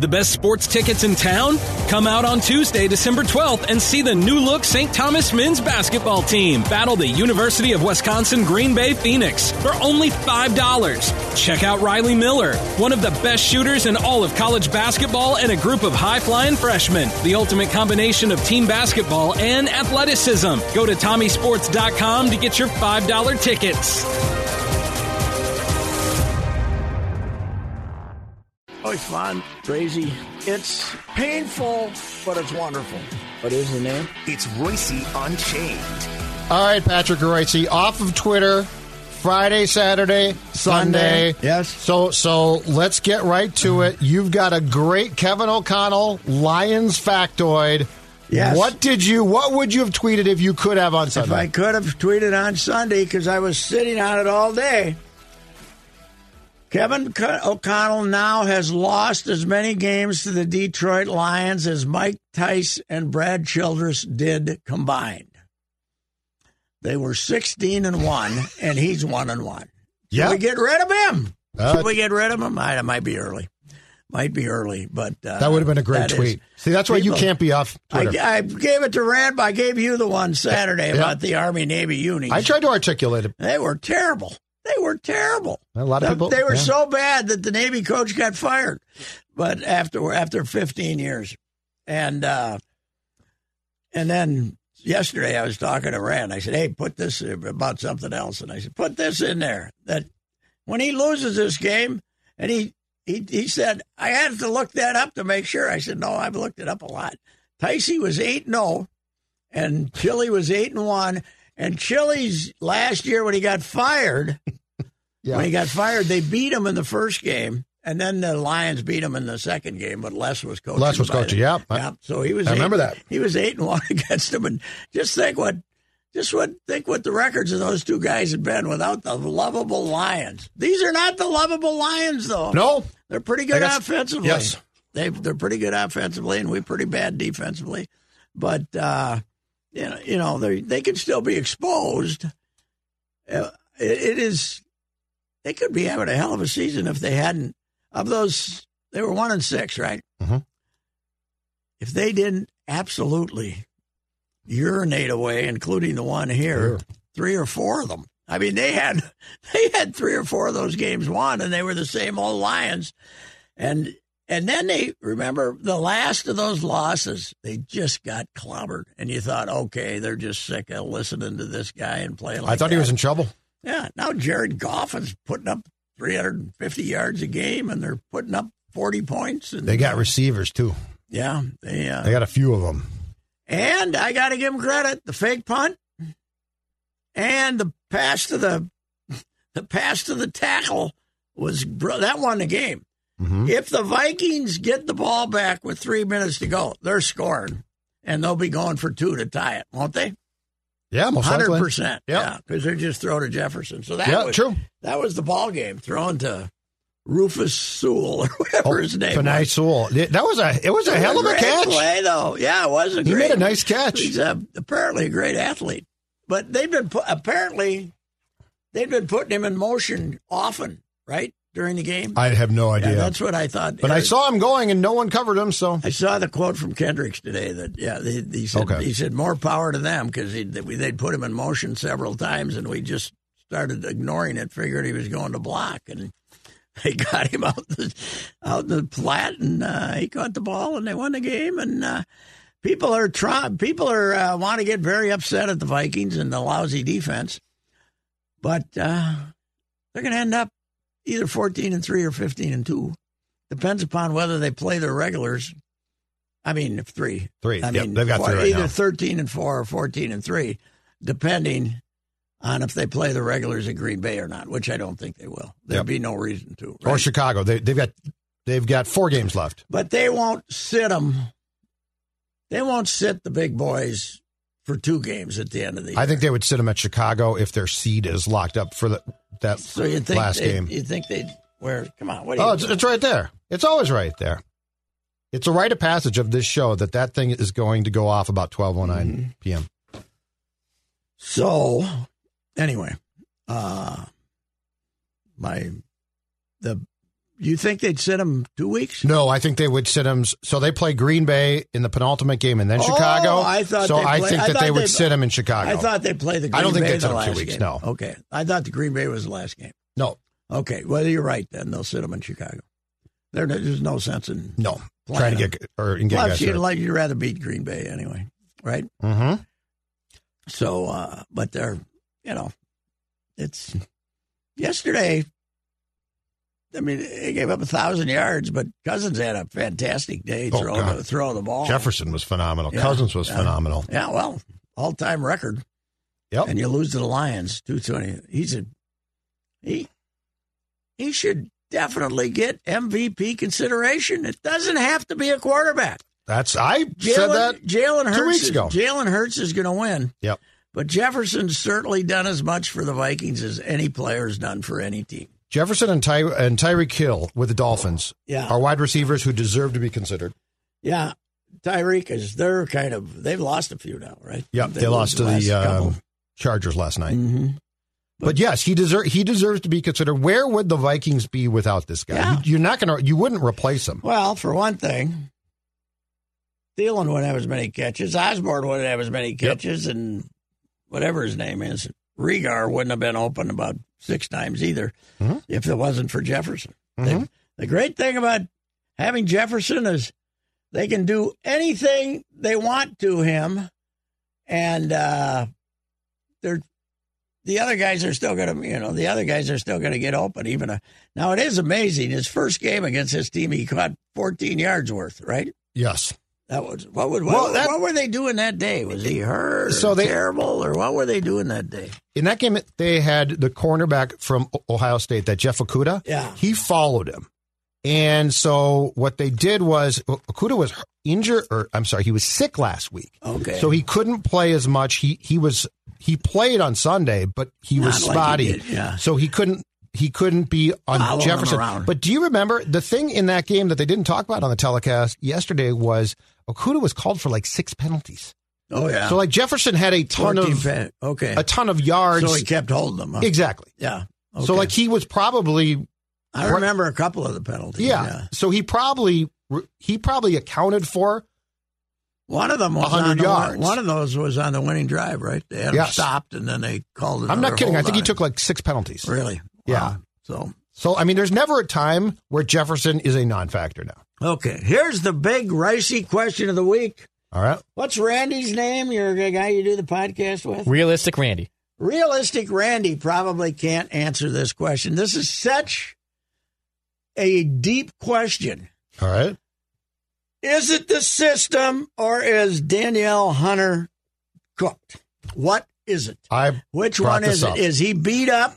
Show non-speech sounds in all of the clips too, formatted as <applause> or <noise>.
The best sports tickets in town? Come out on Tuesday, December 12th and see the new look St. Thomas men's basketball team battle the University of Wisconsin Green Bay Phoenix for only $5. Check out Riley Miller, one of the best shooters in all of college basketball and a group of high flying freshmen. The ultimate combination of team basketball and athleticism. Go to TommieSports.com to get your $5 tickets. Oh, it's fun, crazy. It's painful, but it's wonderful. What is the name? It's Reusse Unchained. All right, Patrick Reusse, off of Twitter. Friday, Saturday, Sunday. Sunday, yes. So so let's get right to it. You've got a great Kevin O'Connell Lions factoid. Yes. What did you what would you have tweeted if you could have on Sunday? If Sunday? I could have tweeted on Sunday because I was sitting on it all day. Kevin O'Connell now has lost as many games to the Detroit Lions as Mike Tice and Brad Childress did combined. They were 16 and 1, and he's 1 and 1. Should Yeah. we get rid of him? Uh, Should we get rid of him? I, it might be early. Might be early, but uh, that would have been a great that is- tweet. See, that's why you can't be off Twitter. I, I gave it to Rand. but I gave you the one Saturday Yeah. about the Army Navy unis. I tried to articulate it. They were terrible. They were terrible. A lot of people- They were yeah. so bad that the Navy coach got fired. But after after 15 years, and uh, and then yesterday I was talking to Rand. I said, "Hey, put this about something else," and I said, "Put this in there that when he loses this game, and he." He, he said, I had to look that up to make sure. I said, no, I've looked it up a lot. Ticey was 8 and 0, and Chili was 8 and 1. And Chili's last year when he got fired, <laughs> Yeah. when he got fired, they beat him in the first game, and then the Lions beat him in the second game. But Les was coaching. Les was coaching, yeah. yeah. So he was. I eight- remember that. he was eight and one <laughs> against them, and just think what, just what think what the records of those two guys had been without the lovable Lions. These are not the lovable Lions, though. No. they're pretty good guess- offensively. yes. they they're pretty good offensively, and we're pretty bad defensively. But uh, you know, you know, they they can still be exposed. Uh, it, it is. They could be having a hell of a season if they hadn't. Of those, they were one and six, right? Mhm. If they didn't absolutely urinate away, including the one here, Sure. three or four of them. I mean, they had <laughs> they had three or four of those games won, and they were the same old Lions. And and then they remember the last of those losses, they just got clobbered, and you thought, okay, they're just sick of listening to this guy and playing. Like I thought he was in trouble. Yeah, now Jared Goff is putting up 350 yards a game, and they're putting up 40 points. And They got receivers too. yeah, they uh, They got a few of them. and I got to give them credit: the fake punt and the pass to the <laughs> the pass to the tackle was that won the game. Mhm. If the Vikings get the ball back with three minutes to go, they're scoring, and they'll be going for two to tie it, won't they? Yeah, most Hundred likely. percent. Yep. Yeah, because they're just throwing to Jefferson. So that Yeah, was true. That was the ball game thrown to Rufus Sewell or <laughs> whatever his name was. Sewell. That was a it was a hell of a catch. play, though. Yeah, it was a He great. made a nice catch. He's uh apparently a great athlete, but they've been apparently they've been putting him in motion often, right during the game. I have no Yeah, idea. that's what I thought. but I saw him going and no one covered him, so I saw the quote from Kendricks today that yeah he, he said Okay. he said more power to them because they'd put him in motion several times and we just started ignoring it, figured he was going to block and <laughs> they got him out the out the flat, and uh, he caught the ball, and they won the game. And uh, people are trying. People are uh, want to get very upset at the Vikings and the lousy defense, but uh, they're going to end up either fourteen and three or fifteen and two. Depends upon whether they play their regulars. I mean, three, Three. I Yep, mean, they've got four- three right either now. thirteen and four or fourteen and three, depending on if they play the regulars at Green Bay or not. Which I don't think they will. There'd Yep. be no reason to. Or? Chicago. They, they've got they've got four games left. but they won't sit them. They won't sit the big boys for two games at the end of the year. I think they would sit them at Chicago if their seed is locked up for the, that so. You think last they, game. You think they'd where? Come on, what do you? Oh, it's, it's right there. It's always right there. It's a rite of passage of this show that that thing is going to go off about 12:09 Mm-hmm. p.m. So, anyway, uh, my the you think they'd sit them two weeks? No, I think they would sit them. So they play Green Bay in the penultimate game and then Oh, Chicago. I thought so they I play- think I that they would they- sit them in Chicago. I thought they played the. Green I don't think Bay they'd sit the 'em two weeks, game. no. Okay, I thought the Green Bay was the last game. no, Okay, well you're right. Then they'll sit them in Chicago. There, there's no sense in no, trying to get or get Plus, you'd like you'd rather beat Green Bay anyway, right? Mm Mhm. So, uh, but they're you know, it's yesterday. I mean, they gave up a thousand yards, but Cousins had a fantastic day Oh, throwing the, throwing the ball. Jefferson was phenomenal. Yeah, Cousins was yeah. phenomenal. Yeah, well, all time record. Yep. And you lose to the Lions, two twenty. He's a he. He should definitely get MVP consideration. It doesn't have to be a quarterback. That's I said that. Jalen Jalen two Hurts weeks ago. Jalen Hurts is going to win. Yep. But Jefferson's certainly done as much for the Vikings as any player's done for any team. Jefferson and Ty and Tyreek Hill with the Dolphins Yeah. are wide receivers who deserve to be considered. Yeah. Tyreek is they're kind of they've lost a few now, right? Yep, they, lost to the um, Chargers last night. hmm But yes, he deserve he deserves to be considered. Where would the Vikings be without this guy? Yeah. You, are not going to you wouldn't replace him. Well, for one thing, Thielen wouldn't have as many catches. Osborn wouldn't have as many catches, and whatever his name is, Regar wouldn't have been open about six times either Mhm. if it wasn't for Jefferson. They- Mhm. the great thing about having Jefferson is they can do anything they want to him, and uh, they're the other guys are still going to, you know, the other guys are still going to get open. Even a, now, it is amazing. His first game against his team, he caught 14 yards worth. Right? Yes. That was what would Well, what, that- what were they doing that day? Was he hurt? So or they- terrible, or what were they doing that day? In that game, they had the cornerback from Ohio State, that Jeff Okudah. Yeah. He followed him. And so what they did was Okudah was injured, or I'm sorry, he was sick last week. Okay. So he couldn't play as much. He he was he played on Sunday, but he was Not like he spotty. did, yeah. So he couldn't he couldn't be on Following him Jefferson. But do you remember the thing in that game that they didn't talk about on the telecast yesterday was Okudah was called for like six penalties. Oh yeah. So like Jefferson had a ton of fa- okay. a ton of yards. so he kept holding them. Huh? exactly. yeah. So like he was probably I remember a couple of the penalties. yeah. So he probably he probably accounted for One of them was 100 on the, yards. One of those was on the winning drive, right? They had him Yes. stopped, and then they called it. I'm not kidding. I think he took like six penalties. really. Yeah. So So I mean, there's never a time where Jefferson is a non-factor now. Okay, here's the big ricey question of the week. All right. What's Randy's name? You're the guy you do the podcast with. Realistic Randy. Realistic Randy probably can't answer this question. This is such a deep question. All right. Is it the system or is Danielle Hunter cooked? What is it? I Which one this is up. it? Is he beat up?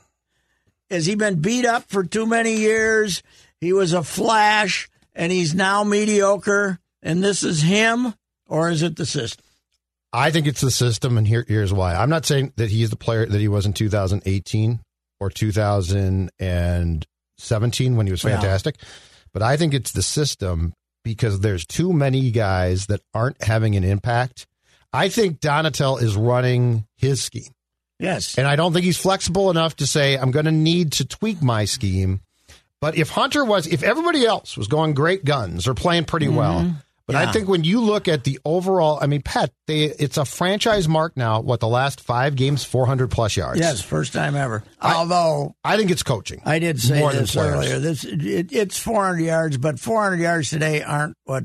Has he been beat up for too many years? He was a flash and he's now mediocre and this is him or is it the system? I think it's the system, and here, here's why. I'm not saying that he's the player that he was in 2018 or 2017 when he was Yeah. fantastic, but I think it's the system because there's too many guys that aren't having an impact. I think Donatell is running his scheme. Yes. And I don't think he's flexible enough to say, I'm going to need to tweak my scheme. But if Hunter was, if everybody else was going great guns or playing pretty mm-hmm. well, But Yeah. I think when you look at the overall, I mean, Pat, they it's a franchise mark now. What the last five games, four hundred plus yards. Yes, first time ever. Although I think it's coaching. I did say more this earlier. This it, it's 400 yards, but 400 yards today aren't what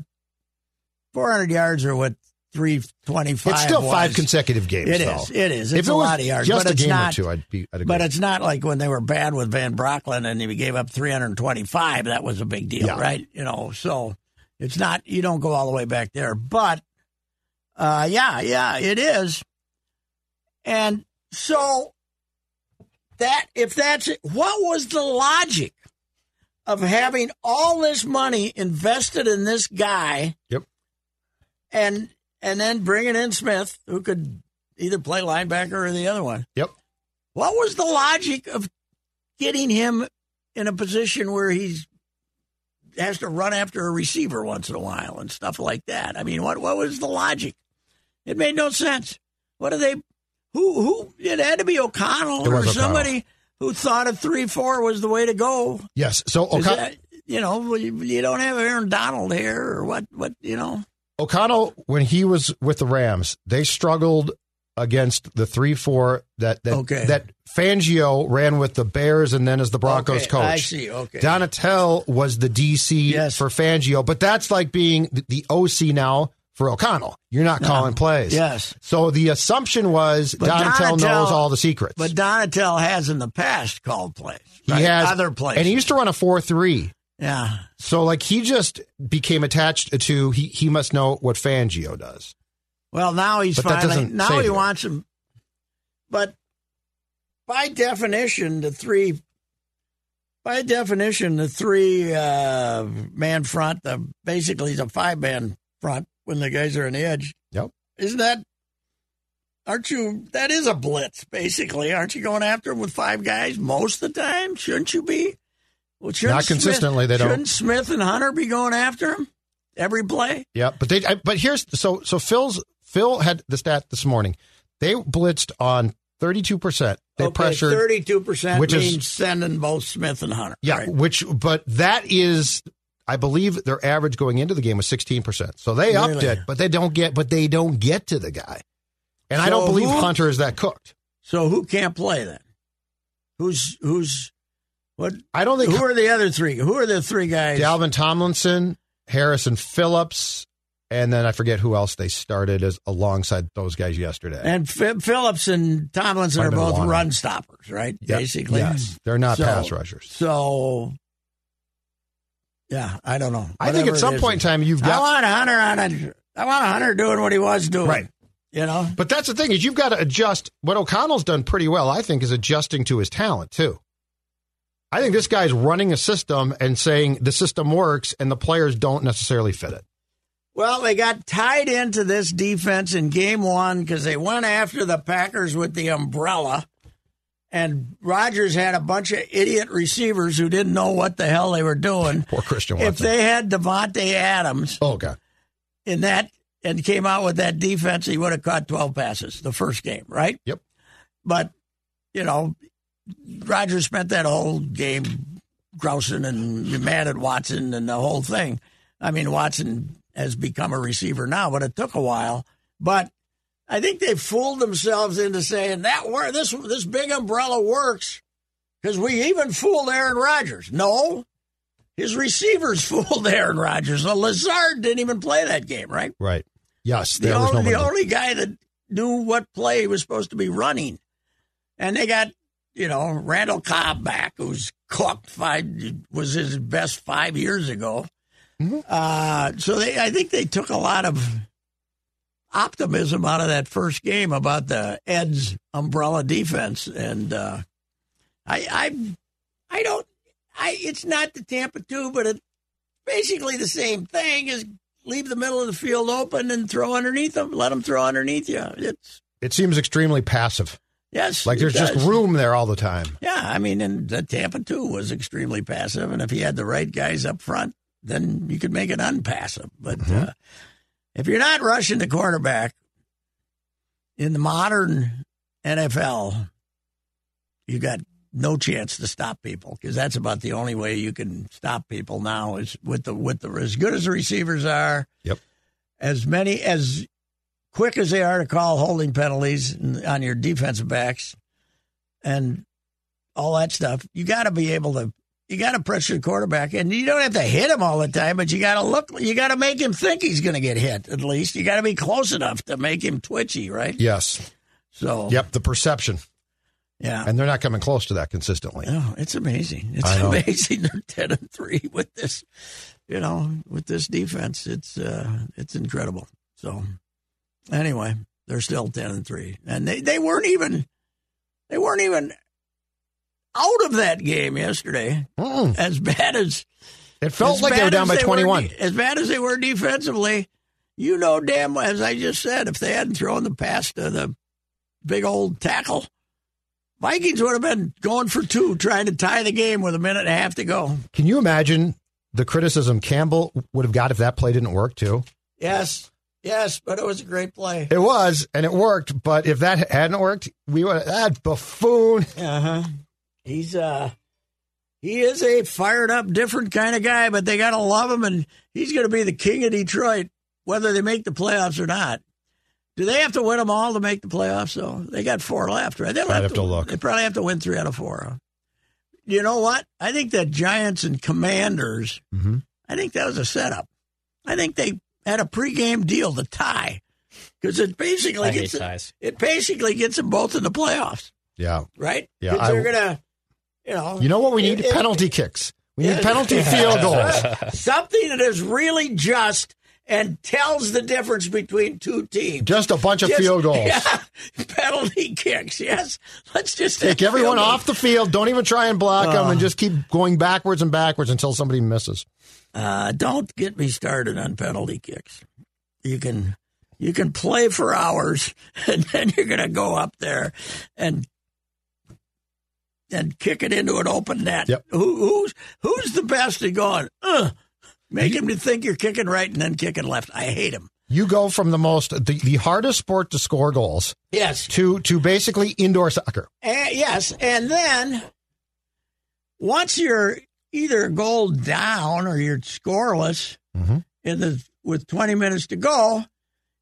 400 yards are what 325. It's still five consecutive games. It though. is. It is. if It's it a was lot of yards, just but a it's game not. or two, I'd be. I'd agree. But it's not like when they were bad with Van Brocklin and he gave up 325. That was a big deal, Yeah. right? You know, so it's not. You don't go all the way back there, but uh, yeah, yeah, it is. And so that if that's it, what was the logic of having all this money invested in this guy? Yep. And and then bringing in Smith, who could either play linebacker or the other one. Yep. What was the logic of getting him in a position where he's has to run after a receiver once in a while and stuff like that? I mean, what what was the logic? It made no sense. What are they? Who who? It had to be O'Connell or O'Connell. somebody who thought a three four was the way to go. Yes. So Is O'Con- that- you know, you don't have Aaron Donald here or what? What you know? O'Connell, when he was with the Rams, they struggled against the three four that that Okay. that Fangio ran with the Bears and then as the Broncos Okay, coach. I see. Okay. Donatell was the DC Yes. for Fangio, but that's like being the, OC now for O'Connell. You're not calling plays. Yes. So the assumption was But Donatell, Donatell- knows all the secrets. But Donatell has in the past called plays. he has other plays. and he used to run a four three. Yeah. So like he just became attached to he he must know what Fangio does. Well, now he's But finally now he wants him. But by definition, the three. By definition, the three uh, man front, the basically the five man front when the guys are on the edge. Yep. Isn't that? Aren't you? That is a blitz, basically. Aren't you going after him with five guys most of the time? Shouldn't you be? Well, Not Smith- consistently, they don't. Shouldn't Smith and Hunter be going after him every play? Yeah, but they I, but here's so so Phil's Phil had the stat this morning. They blitzed on 32%. They pressured thirty-two percent, which which is- means sending both Smith and Hunter. Yeah, right? which but that is I believe their average going into the game was 16%. So they upped Really? it, but they don't get but they don't get to the guy. And I don't believe who- Hunter is that cooked. So who can't play then? Who's who's what? I don't think Who are the other three? Who are the three guys? Dalvin Tomlinson, Harrison Phillips, and then I forget who else they started as alongside those guys yesterday. and F- Phillips and Tomlinson are both run stoppers, right? Yep. Basically, Yes. They're not So- pass rushers. So, yeah, I don't know. I think at some point in time you've got. I want Hunter on a. I want Hunter doing what he was doing. Right. You know. But that's the thing is you've got to adjust. What O'Connell's done pretty well, I think, is adjusting to his talent too. I think this guy's running a system and saying the system works, and the players don't necessarily fit it. Well, they got tied into this defense in game one because they went after the Packers with the umbrella. And Rodgers had a bunch of idiot receivers who didn't know what the hell they were doing. <laughs> Poor Christian If they had Davante Adams oh God, in that and came out with that defense, he would have caught 12 passes the first game, right? Yep. But, you know, Rodgers spent that whole game grousing and mad at Watson and the whole thing. I mean, Watson has become a receiver now, but it took a while. But I think they fooled themselves into saying that this this big umbrella works because we even fooled Aaron Rodgers. No, his receivers <laughs> fooled Aaron Rodgers. So Lazard didn't even play that game, right? right? Yes, The only, nobody. the only guy that knew what play he was supposed to be running. And they got, you know, Randall Cobb back, who's cooked five, was his best five years ago. Mm-hmm. Uh, so they, I think they took a lot of optimism out of that first game about the Ed's umbrella defense. And uh, I, I, I don't, I, it's not the Tampa 2, but it's basically the same thing as leave the middle of the field open and throw underneath them. Let them throw underneath you. It's it seems extremely passive. Yes, Like there's does. just room there all the time. Yeah, I mean, and the Tampa 2 was extremely passive, and if he had the right guys up front, then you could make it unpassive. But uh, if you're not rushing the quarterback in the modern NFL, you got no chance to stop people because that's about the only way you can stop people now is with the with the as good as the receivers are. Yep. as many as quick as they are to call holding penalties on your defensive backs and all that stuff, you got to be able to. You got to pressure the quarterback, and you don't have to hit him all the time, but you got to look. You got to make him think he's going to get hit. At least you got to be close enough to make him twitchy, right? Yes. So, Yep, the perception. yeah. And they're not coming close to that consistently. Oh, it's amazing. It's amazing. <laughs> They're ten and three with this, you know, with this defense. It's uh, it's incredible. So, anyway, they're still ten and three, and they they weren't even they weren't even out of that game yesterday. Mm-mm. As bad as It felt as like they were down by 21. as bad as they were defensively, you know damn well, as I just said, if they hadn't thrown the pass to the big old tackle, Vikings would have been going for two, trying to tie the game with a minute and a half to go. Can you imagine the criticism Campbell would have got if that play didn't work too? Yes, yes, but it was a great play. It was, and it worked. But if that hadn't worked, we would have that buffoon. Uh huh. He's uh, he is a fired up, different kind of guy, but they gotta love him, and he's gonna be the king of Detroit, whether they make the playoffs or not. Do they have to win them all to make the playoffs? Though they got four left, right? They'll I'd have to look. They probably have to win three out of four. You know what? I think that Giants and Commanders. Mhm. I think that was a setup. I think they had a pregame deal to tie because it basically I hate gets ties. it basically gets them both in the playoffs, Yeah. right? Yeah, 'Cause I- they're gonna, you know, You know what we need? it- it- penalty kicks. We need Yeah. penalty <laughs> field goals. something that is really just and tells the difference between two teams. Just a bunch of Just- field goals. <laughs> Yeah, penalty kicks. Yes, let's just Take everyone off the field. Don't even try and block them, ah. and just keep going backwards and backwards until somebody misses. Uh, don't get me started on penalty kicks. You can you can play for hours, <laughs> and then you're going to go up there and and kick it into an open net. Yep. Who, who's who's the best at going? Ugh, make him to think you're kicking right and then kicking left. I hate him. You go from the most the, the hardest sport to score goals Yes, to to basically indoor soccer. And, yes, and then once you're either goal down or you're scoreless Mhm. in the with 20 minutes to go,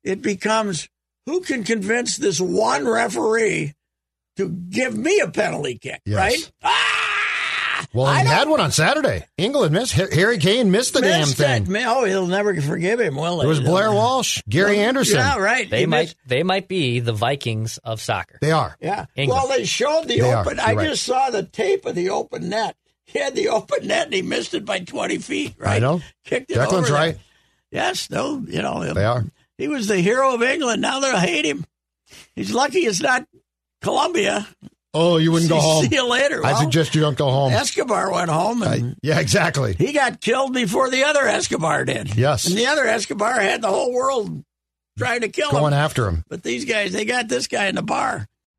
it becomes who can convince this one referee to give me a penalty kick, Yes. right? Ah! Well, I he don't had one on Saturday. England missed. Harry Kane missed the damn thing. that. Oh, he'll never forgive him, will he? It was Blair Walsh, Gary Anderson. Yeah, right. They He might missed- they might be the Vikings of soccer. They are. Yeah. England. Well, they showed the They open. You're I right. just saw the tape of the open net. He had the open net and he missed it by 20 feet, right? I know. Kicked it Declan's there. right. Yes, no, you know. They are. He was the hero of England. Now they'll hate him. He's lucky it's not Colombia. Oh, you wouldn't go home. See you later. I suggest you don't go home. Escobar went home and Yeah, exactly. he got killed before the other Escobar did. Yes. And the other Escobar had the whole world trying to kill him. Going after him. But these guys, they got this guy in the bar.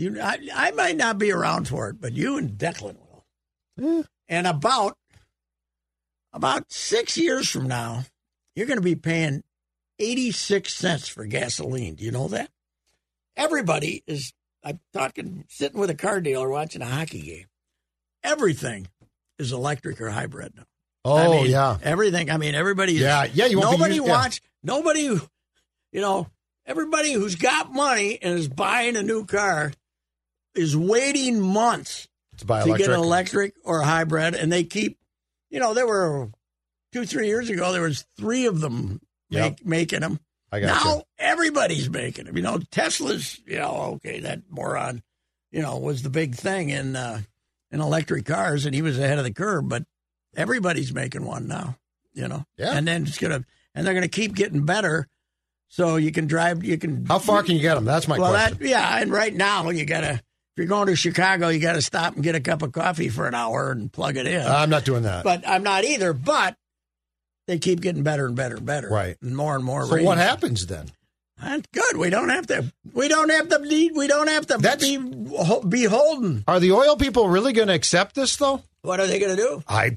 You, I, I might not be around for it, but you and Declan will. Hmm. And about about six years from now, you're going to be paying eighty six cents for gasoline. Do you know that? Everybody is. I'm talking sitting with a car dealer watching a hockey game. Everything is electric or hybrid now. Oh, I mean, yeah. Everything. I mean, everybody. Is, Yeah, yeah, you won't be nobody used- yeah. wants. Nobody. You know, everybody who's got money and is buying a new car is waiting months To buy to get an electric or a hybrid, and they keep, you know, there were two, three years ago, there was three of them Yep. make, making them. I got now you. everybody's making them. You know, Tesla's, you know, okay, that moron, you know, was the big thing in uh, in electric cars, and he was ahead of the curve. But everybody's making one now. You know, Yeah. and then it's gonna, and they're gonna keep getting better. So you can drive. You can. How far can you get them? That's my well, question. that yeah, and right now you gotta. You're going to Chicago, you got to stop and get a cup of coffee for an hour and plug it in. I'm not doing that. but I'm not either. But they keep getting better and better and better. Right. And more and more. so what happens then? That's good. We don't have to. We don't have to need. We don't have to That's- be beholden. Are the oil people really going to accept this though? What are they going to do? I,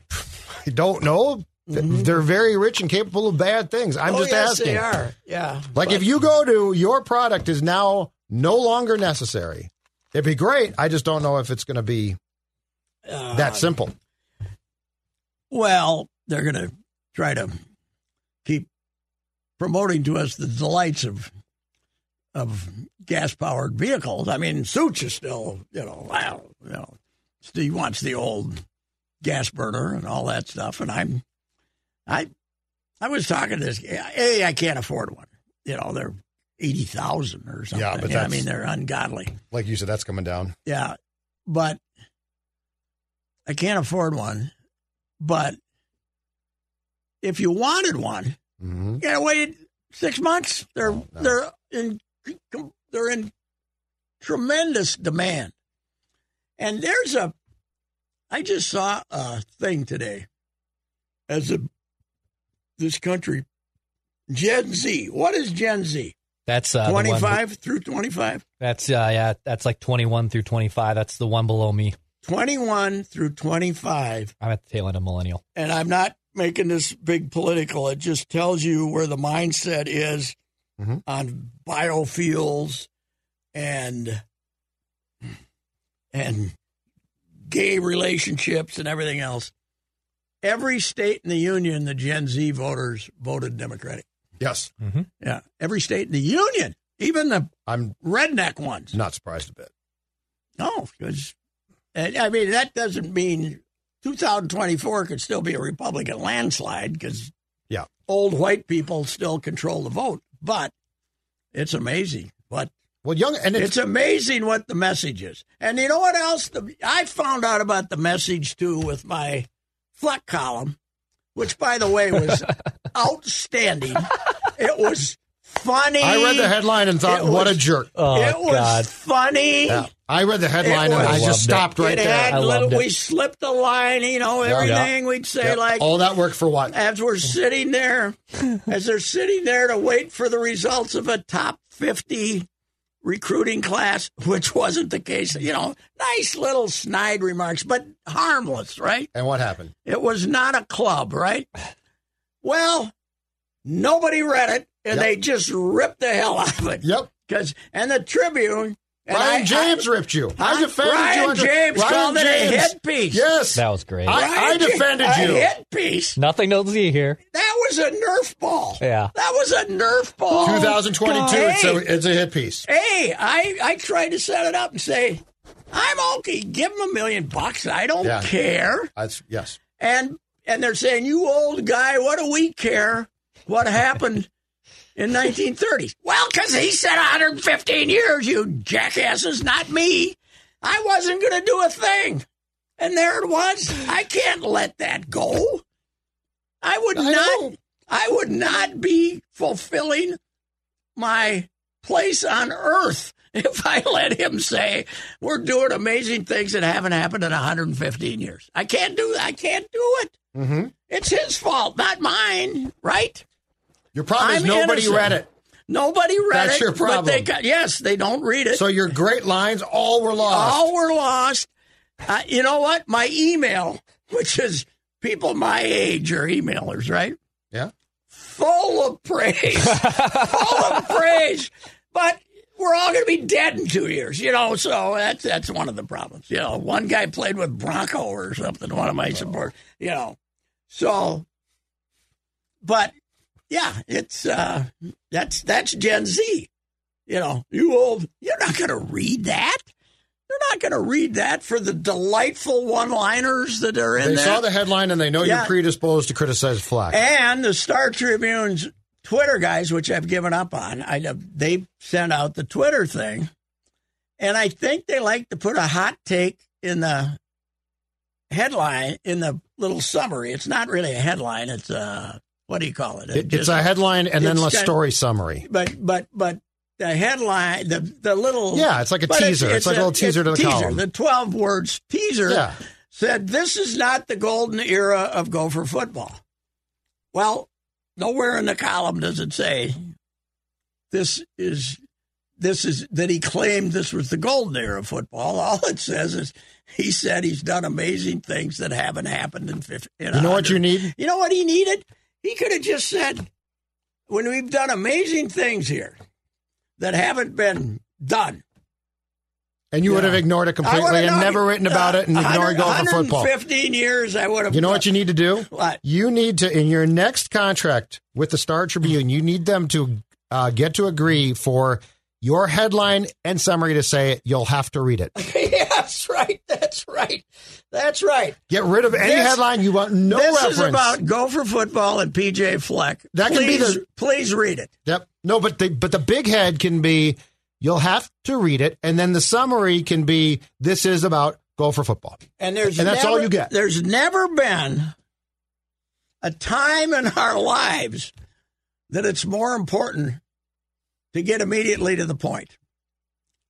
I don't know. Mm-hmm. They're very rich and capable of bad things. I'm oh, just yes, asking. they are. Yeah. Like But- if you go to your product is now no longer necessary, it'd be great. I just don't know if it's going to be uh, that simple. Well, they're going to try to keep promoting to us the delights of of gas powered vehicles. I mean, Such is still, you know, wow, you know, he wants the old gas burner and all that stuff. And I'm, I, I was talking to this. A, I can't afford one. You know, they're eighty thousand or something. Yeah, but I mean, they're ungodly. Like you said, that's coming down. Yeah, but I can't afford one. But if you wanted one, hmm you gotta wait six months. They're Oh, no. they're in they're in tremendous demand. And there's a I just saw a thing today as a this country Gen Z. What is Gen Z? That's uh, the one- Twenty five through twenty five? That's uh, yeah. That's like 21 through 25. That's the one below me. Twenty one through twenty five. I'm at the tail end of millennial. and I'm not making this big political. It just tells you where the mindset is Mhm. on biofuels and and gay relationships and everything else. Every state in the union, the Gen Z voters voted Democratic. Yes, mm-hmm. Yeah, every state in the union, even the I'm redneck ones. not surprised a bit. No, because I mean that doesn't mean 2024 could still be a Republican landslide because Yeah. old white people still control the vote. But it's amazing what Well, young and it's, it's amazing what the message is. And you know what else? The, I found out about the message too with my Fleck column, which by the way was <laughs> outstanding. It was funny. I read the headline and thought, It what a jerk. Oh it was God! funny. Yeah. I read the headline It and I was- just Loved it. stopped right it there. had I little, it. we slipped the line, you know, Yeah. everything we'd say Yep. like all that work for what? as we're sitting there, <laughs> as they're sitting there to wait for the results of a top 50 recruiting class, which wasn't the case. You know, nice little snide remarks, but harmless, right? And what happened? It was not a club, right? Well, nobody read it, and Yep. they just ripped the hell out of it. Yep. Because and the Tribune. and Ryan I- James I- ripped you. I Huh? defended Ryan you. on- James Ryan called it a James. hit piece. Yes. That was great. I, I Ryan James- defended a you. hit piece. Nothing to see here. That was a Nerf ball. Yeah. That was a Nerf ball. 2022. Hey, It's a, it's a hit piece. hey, I, I tried to set it up and say, I'm okay. Give him a million bucks. I don't Yeah. care. That's yes. And and they're saying, you old guy, what do we care? What happened in 1930s? Well, because he said 115 years, you jackasses, not me. I wasn't going to do a thing. And there it was. I can't let that go. I would I not. know. I would not be fulfilling my place on earth <laughs> if I let him say we're doing amazing things that haven't happened in 115 years. I can't do. I can't do it. Mm-hmm. It's his fault, not mine, right? Your problem is I'm nobody innocent. read it. Nobody read That's it. your But they problem. got, yes, they don't read it. So your great lines all were lost. All were lost. Uh, you know what? My email, which is people my age are emailers, right? Yeah. Full of praise. <laughs> Full of praise. But we're all going to be dead in two years, you know. So that's that's one of the problems. You know, one guy played with Bronco or something. One of my supporters, you know. So, but yeah, it's uh, that's that's Gen Z. You know, you old, you're not going to read that. You're not going to read that for the delightful one-liners that are in there. They saw the headline and they know Yeah. you're predisposed to criticize Fleck. And the Star Tribune's Twitter guys, which I've given up on, I they sent out the Twitter thing, and I think they like to put a hot take in the headline in the little summary. It's not really a headline. It's a what do you call it? It- it's Just- a headline and then a story summary. But but but the headline, the the little Yeah, it's like a teaser. It's like a little teaser to the teaser. column. The twelve words teaser Yeah. said this is not the golden era of Gopher football. Well, nowhere in the column does it say this is this is that he claimed this was the golden era of football. All it says is he said he's done amazing things that haven't happened in 50. In You know what you need? You know what he needed? He could have just said, when we've done amazing things here that haven't been done. And you would have ignored it completely and known- never written about it and uh, ignored 100 Gopher football. 115 years, I would have. You know what you need to do? What? You need to, in your next contract with the Star Tribune, you need them to uh, get to agree for your headline and summary to say you'll have to read it. That's right. That's right. That's right. Get rid of any This- headline. You want no this reference. is about Gopher football and PJ Fleck. That can be the- Please read it. Yep. No, but the but the big head can be you'll have to read it, and then the summary can be this is about Gopher football. And there's And that's all you get. There's never been a time in our lives that it's more important to get immediately to the point.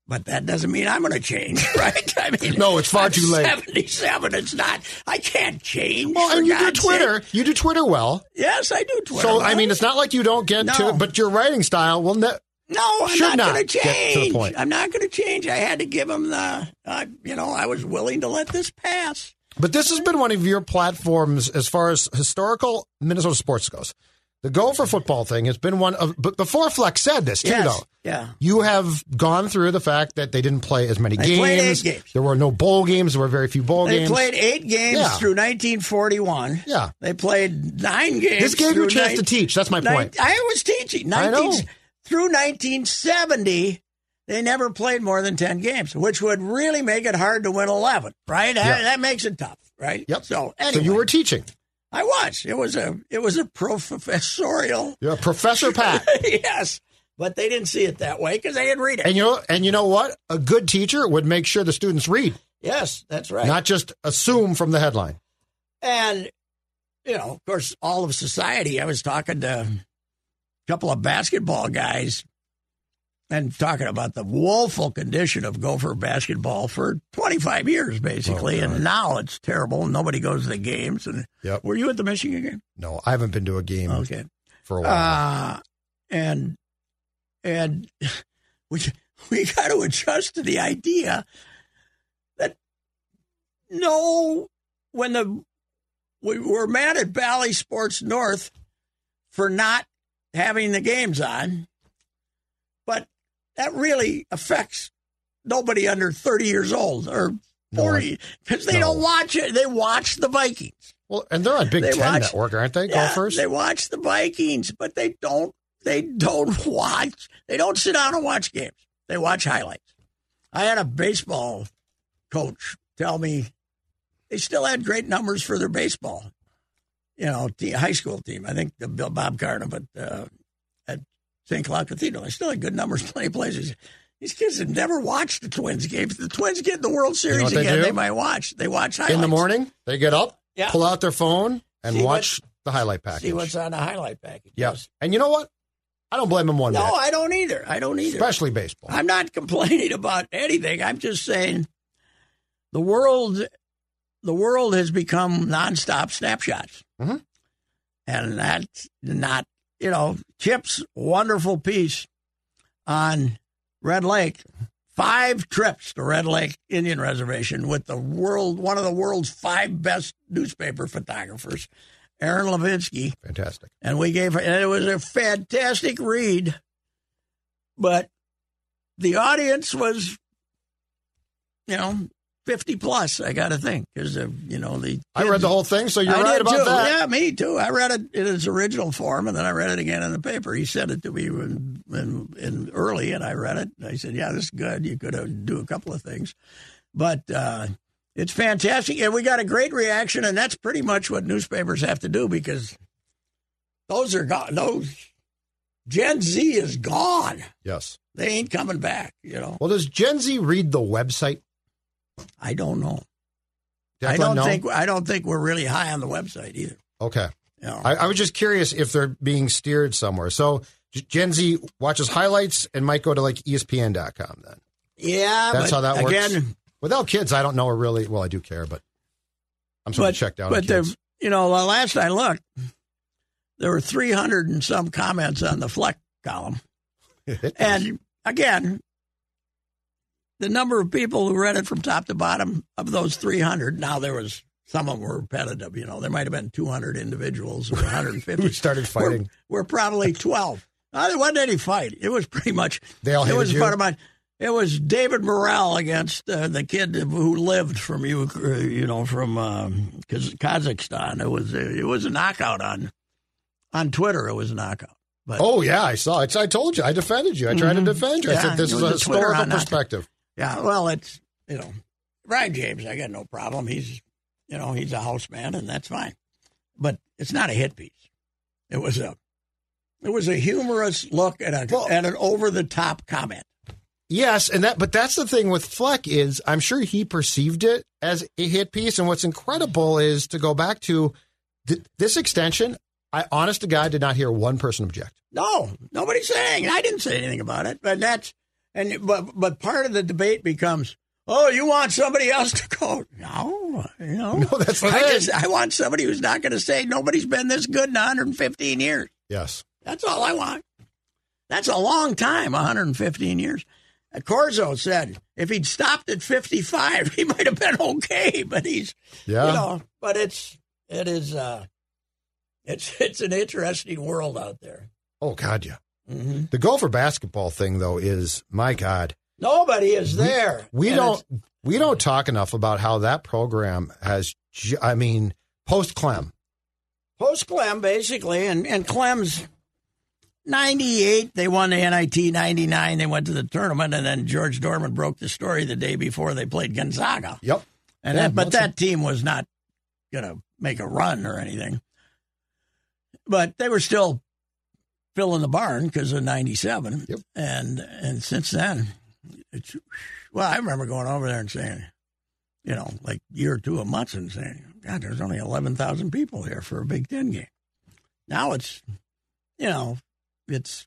But that doesn't mean I'm going to change, <laughs> right? I mean, No, it's far I'm too late. Seventy-seven. It's not. I can't change. Well, and you do Twitter. sake. You do Twitter well. Yes, I do Twitter. So I mean, it's not like you don't get No. to, but your writing style will. Ne- No, I'm should not, not going to change. I'm not going to change. I had to give him the, uh, you know, I was willing to let this pass. But this has been one of your platforms as far as historical Minnesota sports goes. The Gopher football thing has been one of, but before Fleck said this too, Yes. though. Yeah. You have gone through the fact that they didn't play as many games. They games. played eight games. There were no bowl games. There were very few bowl They games. They played eight games Yeah. through 1941. Yeah. They played nine games. This gave you a chance nine- to teach. That's my nine- point. I was teaching. I know. Through 1970, they never played more than 10 games, which would really make it hard to win 11, right? That, Yeah. that makes it tough, right? Yep. So, So you were teaching. I was. It was a it was a professorial. You're a Professor <laughs> Pat. yes. But they didn't see it that way because they didn't read it. and you know, and you know what? A good teacher would make sure the students read, yes, that's right. not just assume from the headline. And, you know, of course, all of society. I was talking to a couple of basketball guys and talking about the woeful condition of Gopher basketball for 25 years, basically. Oh, and now it's terrible. Nobody goes to the games. And Yep. Were you at the Michigan game? No, I haven't been to a game Okay. for a while. Uh, and and <laughs> we we got to adjust to the idea that no, when the we were mad at Bally Sports North for not having the games on, that really affects nobody under thirty years old or forty because they no. don't watch it. They watch the Vikings. well, and they're on Big they Ten watch- Network, aren't they? Yeah, Gophers. They watch the Vikings, but they don't. They don't <laughs> watch. They don't sit down and watch games. They watch highlights. I had a baseball coach tell me they still had great numbers for their baseball. You know, te- high school team. I think the Bill Bob Carter, but uh, St. Cloud Cathedral, they still had good numbers plenty of places. These kids have never watched the Twins games. The Twins get in the World Series what they again. do? They might watch. They watch highlights In the morning, they get up, Yeah. pull out their phone, and See watch the highlight package. See what's on the highlight package. Yes. And you know what? I don't blame them one day. No, bit, I don't either. I don't either. especially baseball. I'm not <laughs> complaining about anything. I'm just saying the world the world has become nonstop snapshots. Mhm. And that's not you know, Chip's wonderful piece on Red Lake. Five trips to Red Lake Indian Reservation with the world one of the world's five best newspaper photographers, Aaron Lavinsky Fantastic. and we gave and it was a fantastic read. But the audience was, you know, fifty plus. I got to think because you know the. I read the whole thing, so you're I right about too. that. Yeah, me too. I read it in its original form, and then I read it again in the paper. He sent it to me in, in, in early, and I read it. And I said, "Yeah, this is good. You could do a couple of things, but uh, it's fantastic." And we got a great reaction, and that's pretty much what newspapers have to do because those are gone. Those Gen Z is gone. Yes. They ain't coming back. You know. Well, does Gen Z read the website? I don't know. I don't no? think I don't think we're really high on the website either. Okay. You know. I, I was just curious if they're being steered somewhere. So Gen Z watches highlights and might go to like ESPN.com then. yeah, That's how that works. again, Without kids, I don't know really. Well, I do care, but I'm sort but of checked out. But the you know, the last I looked, there were 300 and some comments on the Fleck column, <laughs> and again, the number of people who read it from top to bottom of those 300. Now there was some of them were repetitive. You know, there might have been 200 individuals or 150 <laughs> Who started fighting? We're, we're probably 12. Uh, there wasn't any fight. It was pretty much. They all It was you? part of my. It was David Morrell against uh, the kid who lived from you, you know, from um, Kazakhstan. It was a, it was a knockout on on Twitter. It was a knockout. But Oh yeah, I saw it. I told you. I defended you. I tried to defend you. I Mm-hmm. Yeah, said this is a a Twitter historical perspective. Yeah, well, it's you know, Ryan James. I got no problem. He's you know he's a house man, and that's fine. But it's not a hit piece. It was a it was a humorous look at a Well- at an over the top comment. Yes, and that but that's the thing with Fleck is I'm sure he perceived it as a hit piece. And what's incredible is to go back to th- this extension. I honest to God did not hear one person object. No, nobody's saying. I didn't say anything about it, but that's and but but part of the debate becomes, oh, you want somebody else to go? No, you know, No, that's I just I want somebody who's not going to say nobody's been this good in 115 years. Yes. That's all I want. That's a long time, 115 years. Corzo said if he'd stopped at 55, <laughs> he might have been okay, but he's Yeah. you know, but it's it is uh it's <laughs> it's an interesting world out there. Oh God, yeah. Hmm The Gopher basketball thing though is my God. Nobody is there. We don't we don't talk enough about how that program has. I mean, post Clem. post Clem basically, and and Clem's ninety eight. They won the NIT. Ninety nine. They went to the tournament, and then George Dohrmann broke the story the day before they played Gonzaga. Yep. And Yeah, that, but that team was not going to make a run or anything. But they were still filling the barn because of '97. Yep. And and since then, it's well, I remember going over there and saying, you know, like year or two of and saying, God, there's only eleven thousand people here for a Big Ten game. Now it's, you know, it's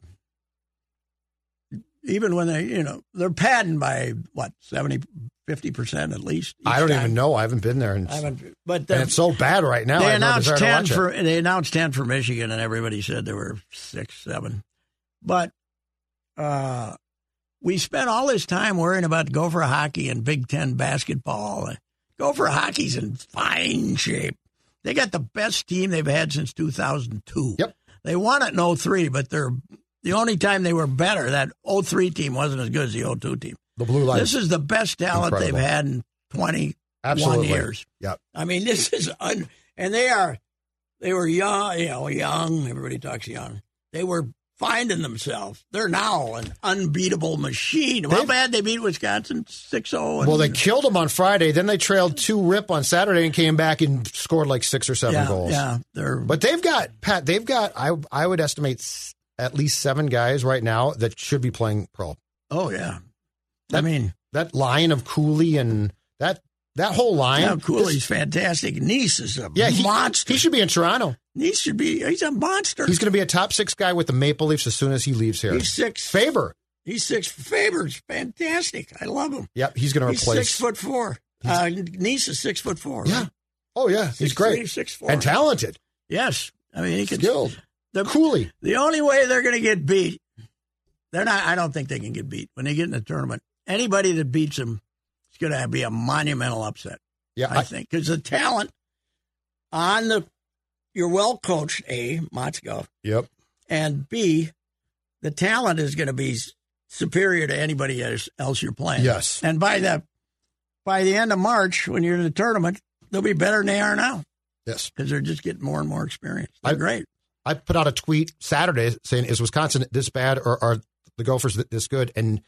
even when they, you know, they're padding by what 70, 50 percent at least. I don't time. even know. I haven't been there, and, I haven't, but and it's so bad right now. They announced ten watch it. for they announced ten for Michigan, and everybody said there were six, seven. But uh, we spent all this time worrying about Gopher hockey and Big Ten basketball. Gopher hockey's in fine shape. They got the best team they've had since 2002. Yep. They won it in 03, but they're the only time they were better. That 03 team wasn't as good as the 02 team. The blue line. This is the best talent Incredible. they've had in 21 Absolutely. years. Yep. I mean, this <laughs> is un, and they are they were young, you know, young. Everybody talks young. They were finding themselves. They're now an unbeatable machine. How They've- bad they beat Wisconsin 6-0. Well, they killed them on Friday. Then they trailed two rip on Saturday and came back and scored like six or seven yeah, goals. Yeah, they're But they've got Pat. They've got I I would estimate at least seven guys right now that should be playing pro. oh yeah. I mean, That line of Cooley and that that whole line. yeah, Cooley's this- fantastic. Knies is a yeah, he, monster. He should be in Toronto. Knies should be. He's a monster. He's going to be a top six guy with the Maple Leafs as soon as he leaves here. He's six. Faber. He's six. Faber's fantastic. I love him. Yep, he's going to He's replace. six foot four. Uh, Knies is six foot four. Yeah. right? Oh yeah, he's Six great three, six four. and talented, Yes, I mean he can. skilled. The, Cooley. the only way they're going to get beat, they're not. I don't think they can get beat when they get in the tournament. Anybody that beats them is going to be a monumental upset. Yeah, I I, think because the talent on the you're well coached. A Motzko yep. and B the talent is going to be superior to anybody else else you're playing. Yes. and by the by the end of March, when you're in the tournament, they'll be better than they are now Yes. because they're just getting more and more experience. They're I- great. I put out a tweet Saturday saying, "Is Wisconsin this bad, or are the Gophers this good?" And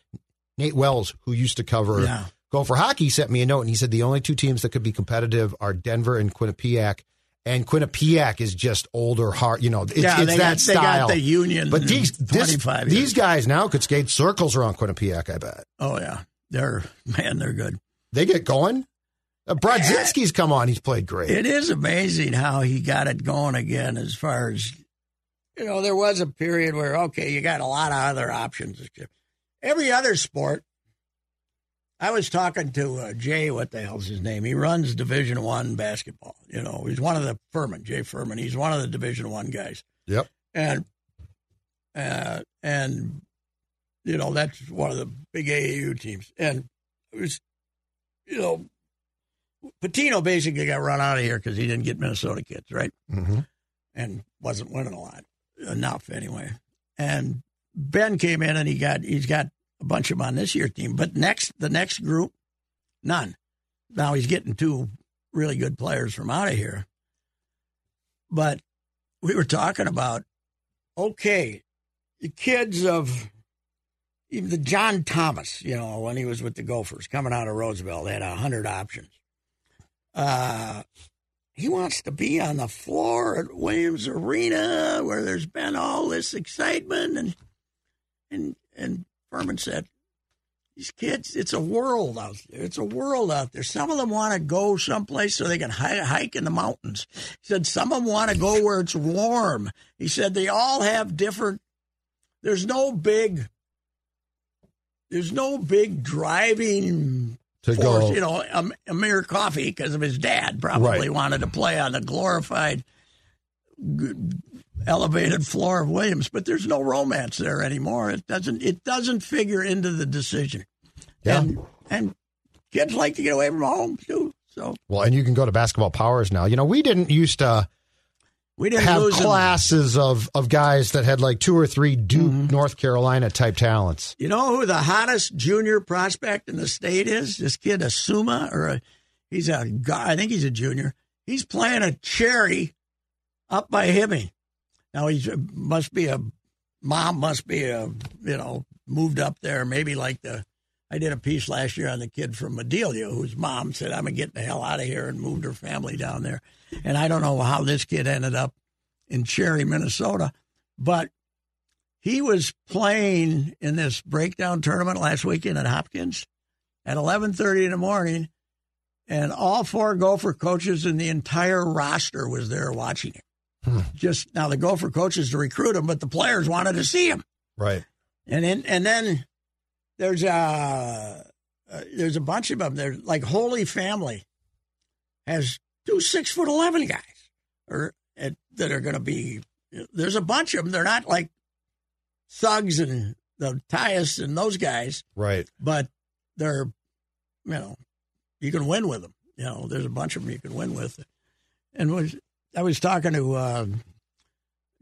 Nate Wells, who used to cover Yeah. Gopher hockey, sent me a note, and he said the only two teams that could be competitive are Denver and Quinnipiac. And Quinnipiac is just older, hard. You know, it's, Yeah, it's that got- style. the Union but these this- these guys now could skate circles around Quinnipiac. I bet Oh yeah, they're man, they're good. they get going. Uh, Brodzinski's come on; he's played great. It is amazing how he got it going again. As far as you know, there was a period where okay, you got a lot of other options. Every other sport. I was talking to uh, Jay. What the hell's his name? He runs Division One basketball. You know, he's one of the Furman, Jay Furman. He's one of the Division One guys. Yep. and uh, and you know that's one of the big AAU teams. And it was, you know, Pitino basically got run out of here because he didn't get Minnesota kids right, hmm and wasn't winning a lot enough anyway. And Ben came in and he got he's got a bunch of them on this year team, but next the next group, none. Now he's getting two really good players from out of here. But we were talking about okay, the kids of even the John Thomas, you know, when he was with the Gophers coming out of Roosevelt, they had a hundred options. Uh, he wants to be on the floor at Williams Arena where there's been all this excitement and and and Furman said, These kids, it's a world out there. It's a world out there. Some of them want to go someplace so they can hi- hike in the mountains. He said some of them want to go where it's warm. He said they all have different. There's no big. There's no big driving To force. go- You know, Am- Amir Coffey because of his dad probably Right. wanted to play on the glorified elevated floor of Williams, but there's no romance there anymore. It doesn't. It doesn't figure into the decision. Yeah. And, and kids like to get away from home too. So Well, and you can go to basketball powers now. You know, we didn't used to we didn't have them. classes of, of guys that had like two or three Duke, Mm-hmm. North Carolina type talents. You know who the hottest junior prospect in the state is? This kid Asuma, or a, he's a guy. I think he's a junior. He's playing a cherry up by Hibbing. Now he must be a mom. Must be a you know moved up there. Maybe like the I did a piece last year on the kid from Madelia whose mom said I'm gonna get the hell out of here and moved her family down there. And I don't know how this kid ended up in Cherry, Minnesota, but he was playing in this breakdown tournament last weekend at Hopkins at 11:30 in the morning, and all four Gopher coaches and the entire roster was there watching him. Just now, the Gopher coaches to recruit him, but the players wanted to see him. Right. And then and then there's a uh, there's a bunch of them. There's like Holy Family has two six foot eleven guys, or uh, that are going to be. There's a bunch of them. They're not like thugs and the Tyus and those guys, Right. but they're you know you can win with them. You know, there's a bunch of them you can win with. And was I was talking to uh,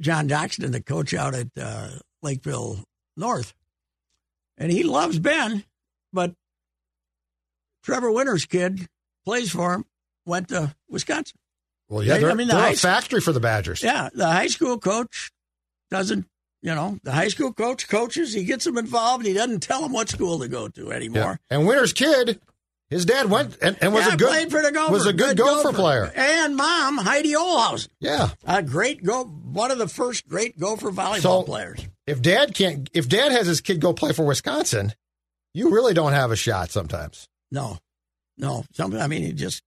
John Doxton, the coach out at uh, Lakeville North, and he loves Ben, but Trevor Winter's kid plays for him. Went to Wisconsin. Well, yeah, They- they're, I mean, the they're a factory for the Badgers. Yeah, the high school coach doesn't. You know, the high school coach coaches. He gets them involved. He doesn't tell them what school to go to Yeah. anymore. And Winter's kid, his dad went and, and was yeah, a good for the Gopher. was a good, Gopher, player. And mom Heidi Olhausen, Yeah. a great go, one of the first great Gopher volleyball So- players. If dad can't if dad has his kid go play for Wisconsin, you really don't have a shot sometimes. No, no. Some, I mean, he just.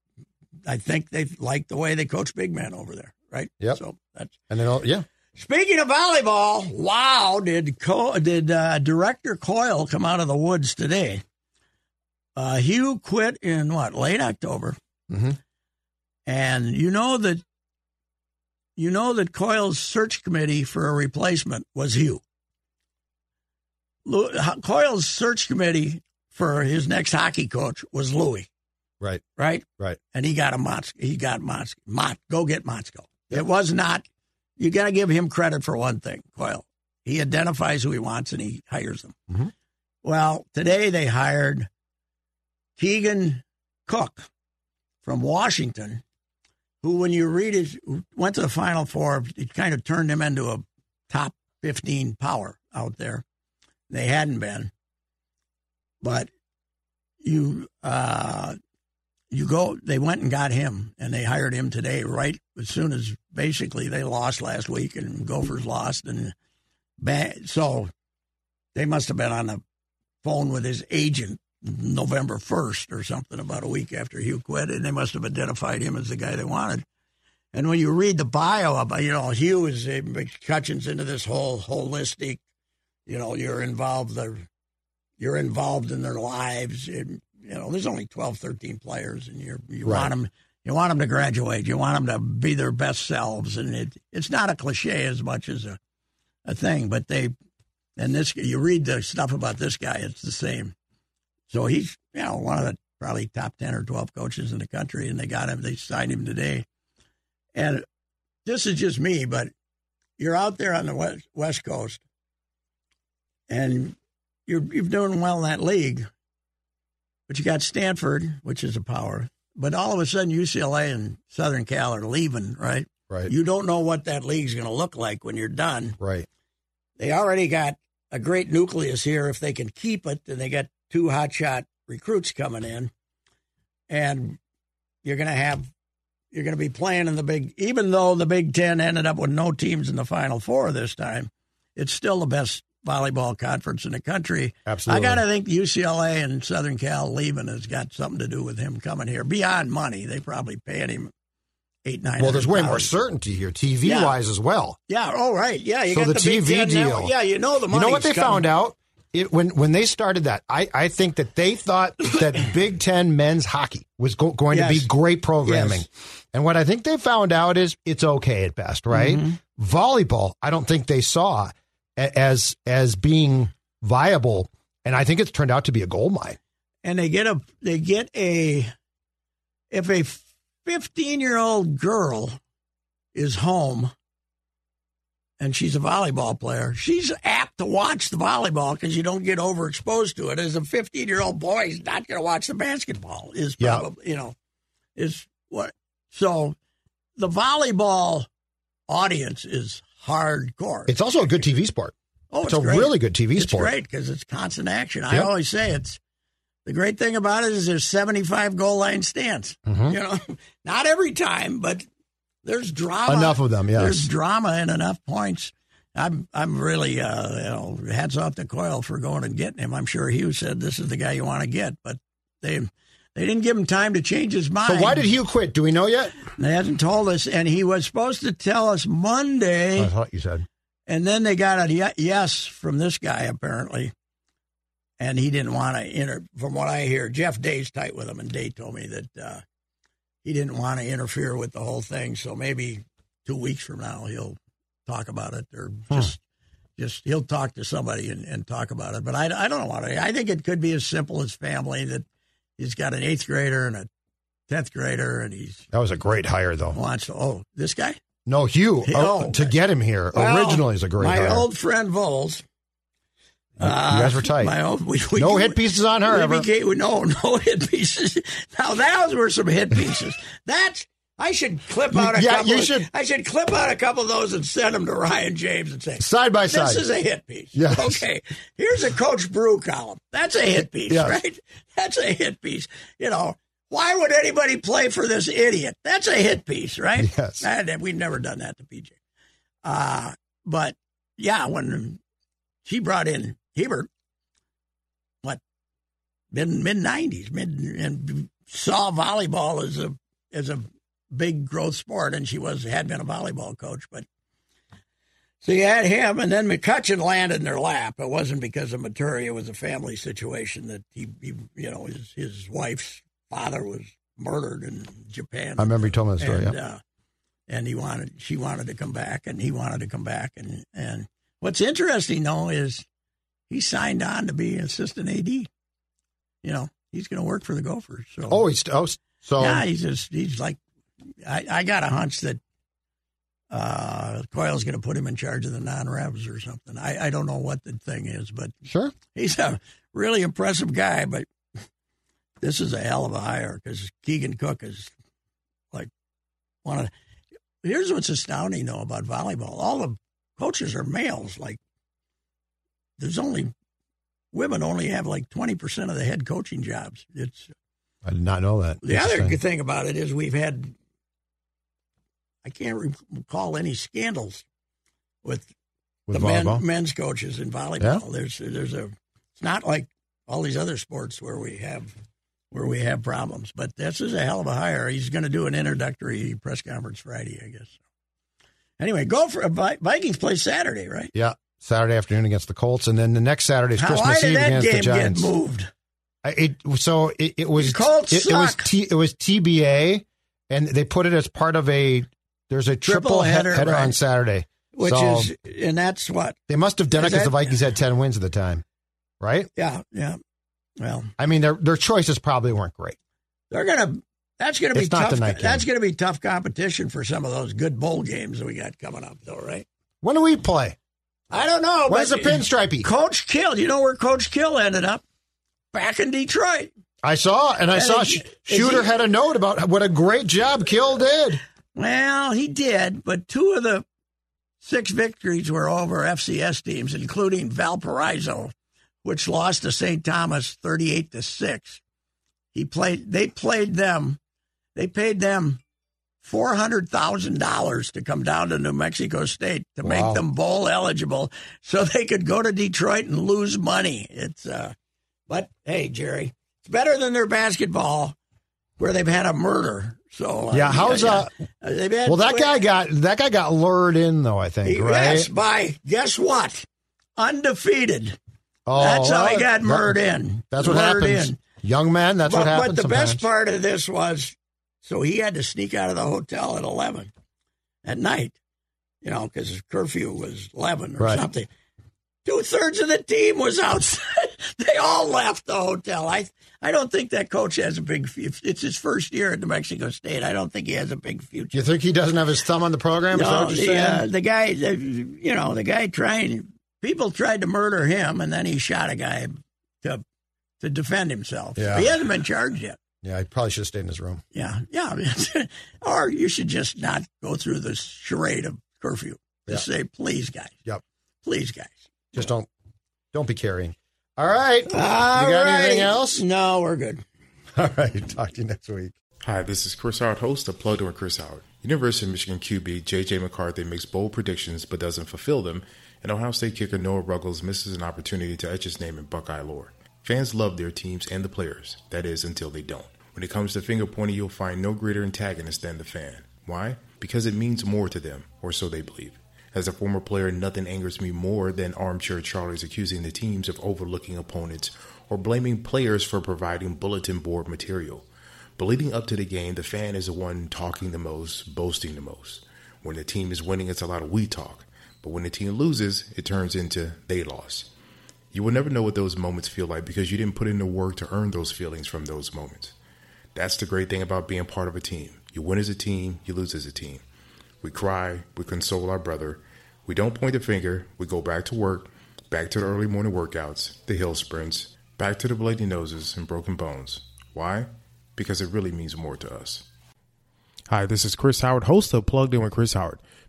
I think they like the way they coach big man over there, right? Yep. So that's And then oh, yeah. Speaking of volleyball, wow! Did Co- did uh, director Coyle come out of the woods today? Uh, Hugh quit in what late October, Mhm. and you know that you know that Coyle's search committee for a replacement was Hugh. Lou- Coyle's search committee for his next hockey coach was Louis, Right. right? Right. and he got a Motz. He got Motz. Mott, go get Motzko. It was not. You got to give him credit for one thing, Coyle. He identifies who he wants and he hires them. Mhm. Well, today they hired Keegan Cook from Washington, who, when you read it, went to the Final Four. It kind of turned him into a top 15 power out there. They hadn't been. But you uh, you go they went and got him and they hired him today right as soon as basically they lost last week and Gophers lost and so they must have been on the phone with his agent November 1st or something about a week after Hugh quit and they must have identified him as the guy they wanted. And when you read the bio about, you know, Hugh is eh, McCutcheon's into this whole holistic, you know, you're involved, you're involved in their lives. And, you know, there's only 12, 13 players, and you're, you right. want them, you want them to graduate. You want them to be their best selves, and it, it's not a cliche as much as a, a thing. But they, and this, you read the stuff about this guy, it's the same. So he's, you know, one of the probably top 10 or 12 coaches in the country, and they got him, they signed him today. And this is just me, but you're out there on the west, west coast, and you're you're doing well in that league, but you got Stanford, which is a power. But all of a sudden, UCLA and Southern Cal are leaving, right? Right. You don't know what that league's going to look like when you're done. Right. They already got a great nucleus here. If they can keep it, then they got two hotshot recruits coming in, and you're going to have you're going to be playing in the big. Even though the Big Ten ended up with no teams in the Final Four this time, it's still the best volleyball conference in the country. Absolutely. I got to think UCLA and Southern Cal leaving has got something to do with him coming here. Beyond money, they probably paying him eight nine. Well, there's way more certainty here, TV yeah. wise as well. Yeah. Oh, right. Yeah. You so got the, the TV deal. Network. Yeah. You know the money. You know what they coming. found out? It, when when they started that, I, I think that they thought that <coughs> Big Ten men's hockey was go, going yes. to be great programming, yes. and what I think they found out is it's okay at best, right? Mm-hmm. Volleyball, I don't think they saw as as being viable, and I think it's turned out to be a gold mine. And they get a they get a if a fifteen year old girl is home and she's a volleyball player, she's apt to watch the volleyball because you don't get overexposed to it. As a 15 year old boy, he's not going to watch the basketball. Is probably you know is what so the volleyball audience is hardcore. It's also a good TV sport. Oh, it's, it's a great. really good TV it's sport. It's great because it's constant action. Yep. I always say it's the great thing about it is there's 75 goal line stands. Mm-hmm. You know, <laughs> not every time, but there's drama. Enough of them, yes. There's drama and enough points. I'm I'm really uh, you know hats off to Coyle for going and getting him. I'm sure Hugh said this is the guy you want to get, but they they didn't give him time to change his mind. So why did Hugh quit? Do we know yet? They hasn't told us, and he was supposed to tell us Monday. I thought you said. And then they got a yes from this guy apparently, and he didn't want to enter. From what I hear, Jeff Day's tight with him, and Day told me that uh, he didn't want to interfere with the whole thing. So maybe two weeks from now he'll talk about it, or hmm. just just he'll talk to somebody and, and talk about it. But I, I don't want to. I think it could be as simple as family that he's got an eighth grader and a tenth grader, and he's that was a great hire though. Wants to, oh this guy. No, Hugh. Oh, oh to get him here well, originally is a great. My hire. old friend Voelz you guys were tight. My old, we, we, no hit pieces on her we ever. Became, no, no <laughs> hit pieces. Now those were some hit pieces. That's I should clip out a yeah, couple. you of, should. I should clip out a couple of those and send them to Ryan James and say side by side. This is a hit piece. Yes. Okay. Here's a Coach Brew column. That's a hit piece, yes. right? <laughs> That's a hit piece. You know, why would anybody play for this idiot? That's a hit piece, right? Yes. And we've never done that to PJ. Uh, but yeah, when she brought in Hebert, what mid mid nineties, mid and saw volleyball as a as a big growth sport, and she was had been a volleyball coach, but. So you had him, and then McCutcheon landed in their lap. It wasn't because of Maturi; it was a family situation that he, he you know, his his wife's father was murdered in Japan. I remember you told me that story. And, yeah. uh, and he wanted, she wanted to come back, and he wanted to come back. And and what's interesting though is he signed on to be assistant AD. You know, he's going to work for the Gophers. So oh, he's oh, so yeah, he's just he's like, I, I got a hunch that uh, Coyle's going to put him in charge of the non-revs or something. I, I don't know what the thing is, but sure, he's a really impressive guy. But this is a hell of a hire because Keegan Cook is like one of. Here's what's astounding though about volleyball: all the coaches are males. Like there's only women only have like twenty percent of the head coaching jobs. It's I did not know that. the other good thing about it is we've had. I can't recall any scandals with With the men, men's coaches in volleyball. There's there's a it's not like all these other sports where we have where we have problems. But this is a hell of a hire. He's going to do an introductory press conference Friday, I guess. Anyway, go for Vi- Vikings play Saturday, right? Yeah, Saturday afternoon against the Colts, and then the next Saturday is Christmas Eve that against the Giants. moved? I- It so it, it was Colts it, it was. T, it was TBA, and they put it as part of a. There's a triple, Triple he- header, header, on. Saturday, Which So is, and that's what? they must have done it because the Vikings had ten wins at the time, right? Yeah, yeah. Well, I mean, their their choices probably weren't great. they're gonna. That's gonna be It's not tough. the night game. That's gonna be tough competition for some of those good bowl games that we got coming up, though, right? When do we play? I don't know. Where's the pinstripey? Coach Kill. You know where Coach Kill ended up? Back in Detroit. I saw, and I And saw is Shooter he- had a note about what a great job Kill did. Well, he did, but two of the six victories were over FCS teams, including Valparaiso, which lost to St. Thomas thirty-eight to six. He played. They played them. They paid them four hundred thousand dollars to come down to New Mexico State to Wow. make them bowl eligible, so they could go to Detroit and lose money. It's uh, but hey, Jerry, it's better than their basketball, where they've had a murder. So uh, Yeah, how's, uh, they've had Well, that guy got that guy got lured in though. I think right. Yes, by guess what? Undefeated. Oh, That's how he got that- murdered in. That's what Lured happens, in. young man. That's but, what happens. But the best part of this was, so he had to sneak out of the hotel at eleven at night, you know, because his curfew was eleven or Right. something. Two thirds of the team was outside. <laughs> they all left the hotel. I I don't think that coach has a big. It's his first year at New Mexico State, I don't think he has a big future. You think he doesn't have his thumb on the program? No, the, uh, the guy, the, you know, the guy trying, people tried to murder him, and then he shot a guy to to defend himself. Yeah. He hasn't been charged yet. Yeah, I probably should have stayed in his room. Yeah, yeah. <laughs> or you should just not go through this charade of curfew. Just say, please, guys. Yep. Please, guys. Just don't don't be carrying. All right. All you got anything else? No, we're good. <laughs> All right. Talk to you next week. Hi, this is Chris Howard, host of Plugged In with Chris Howard. University of Michigan QB J.J. McCarthy makes bold predictions but doesn't fulfill them, and Ohio State kicker Noah Ruggles misses an opportunity to etch his name in Buckeye lore. Fans love their teams and the players, that is, until they don't. When it comes to finger pointing, you'll find no greater antagonist than the fan. Why? Because it means more to them, or so they believe. As a former player, nothing angers me more than armchair Charlies accusing the teams of overlooking opponents or blaming players for providing bulletin board material. But leading up to the game, the fan is the one talking the most, boasting the most. When the team is winning, it's a lot of we talk. But when the team loses, it turns into they lost. You will never know what those moments feel like because you didn't put in the work to earn those feelings from those moments. That's the great thing about being part of a team. You win as a team, you lose as a team. We cry, we console our brother. We don't point the finger, we go back to work, back to the early morning workouts, the hill sprints, back to the bloody noses and broken bones. Why? Because it really means more to us. Hi, this is Chris Howard, host of Plugged In with Chris Howard.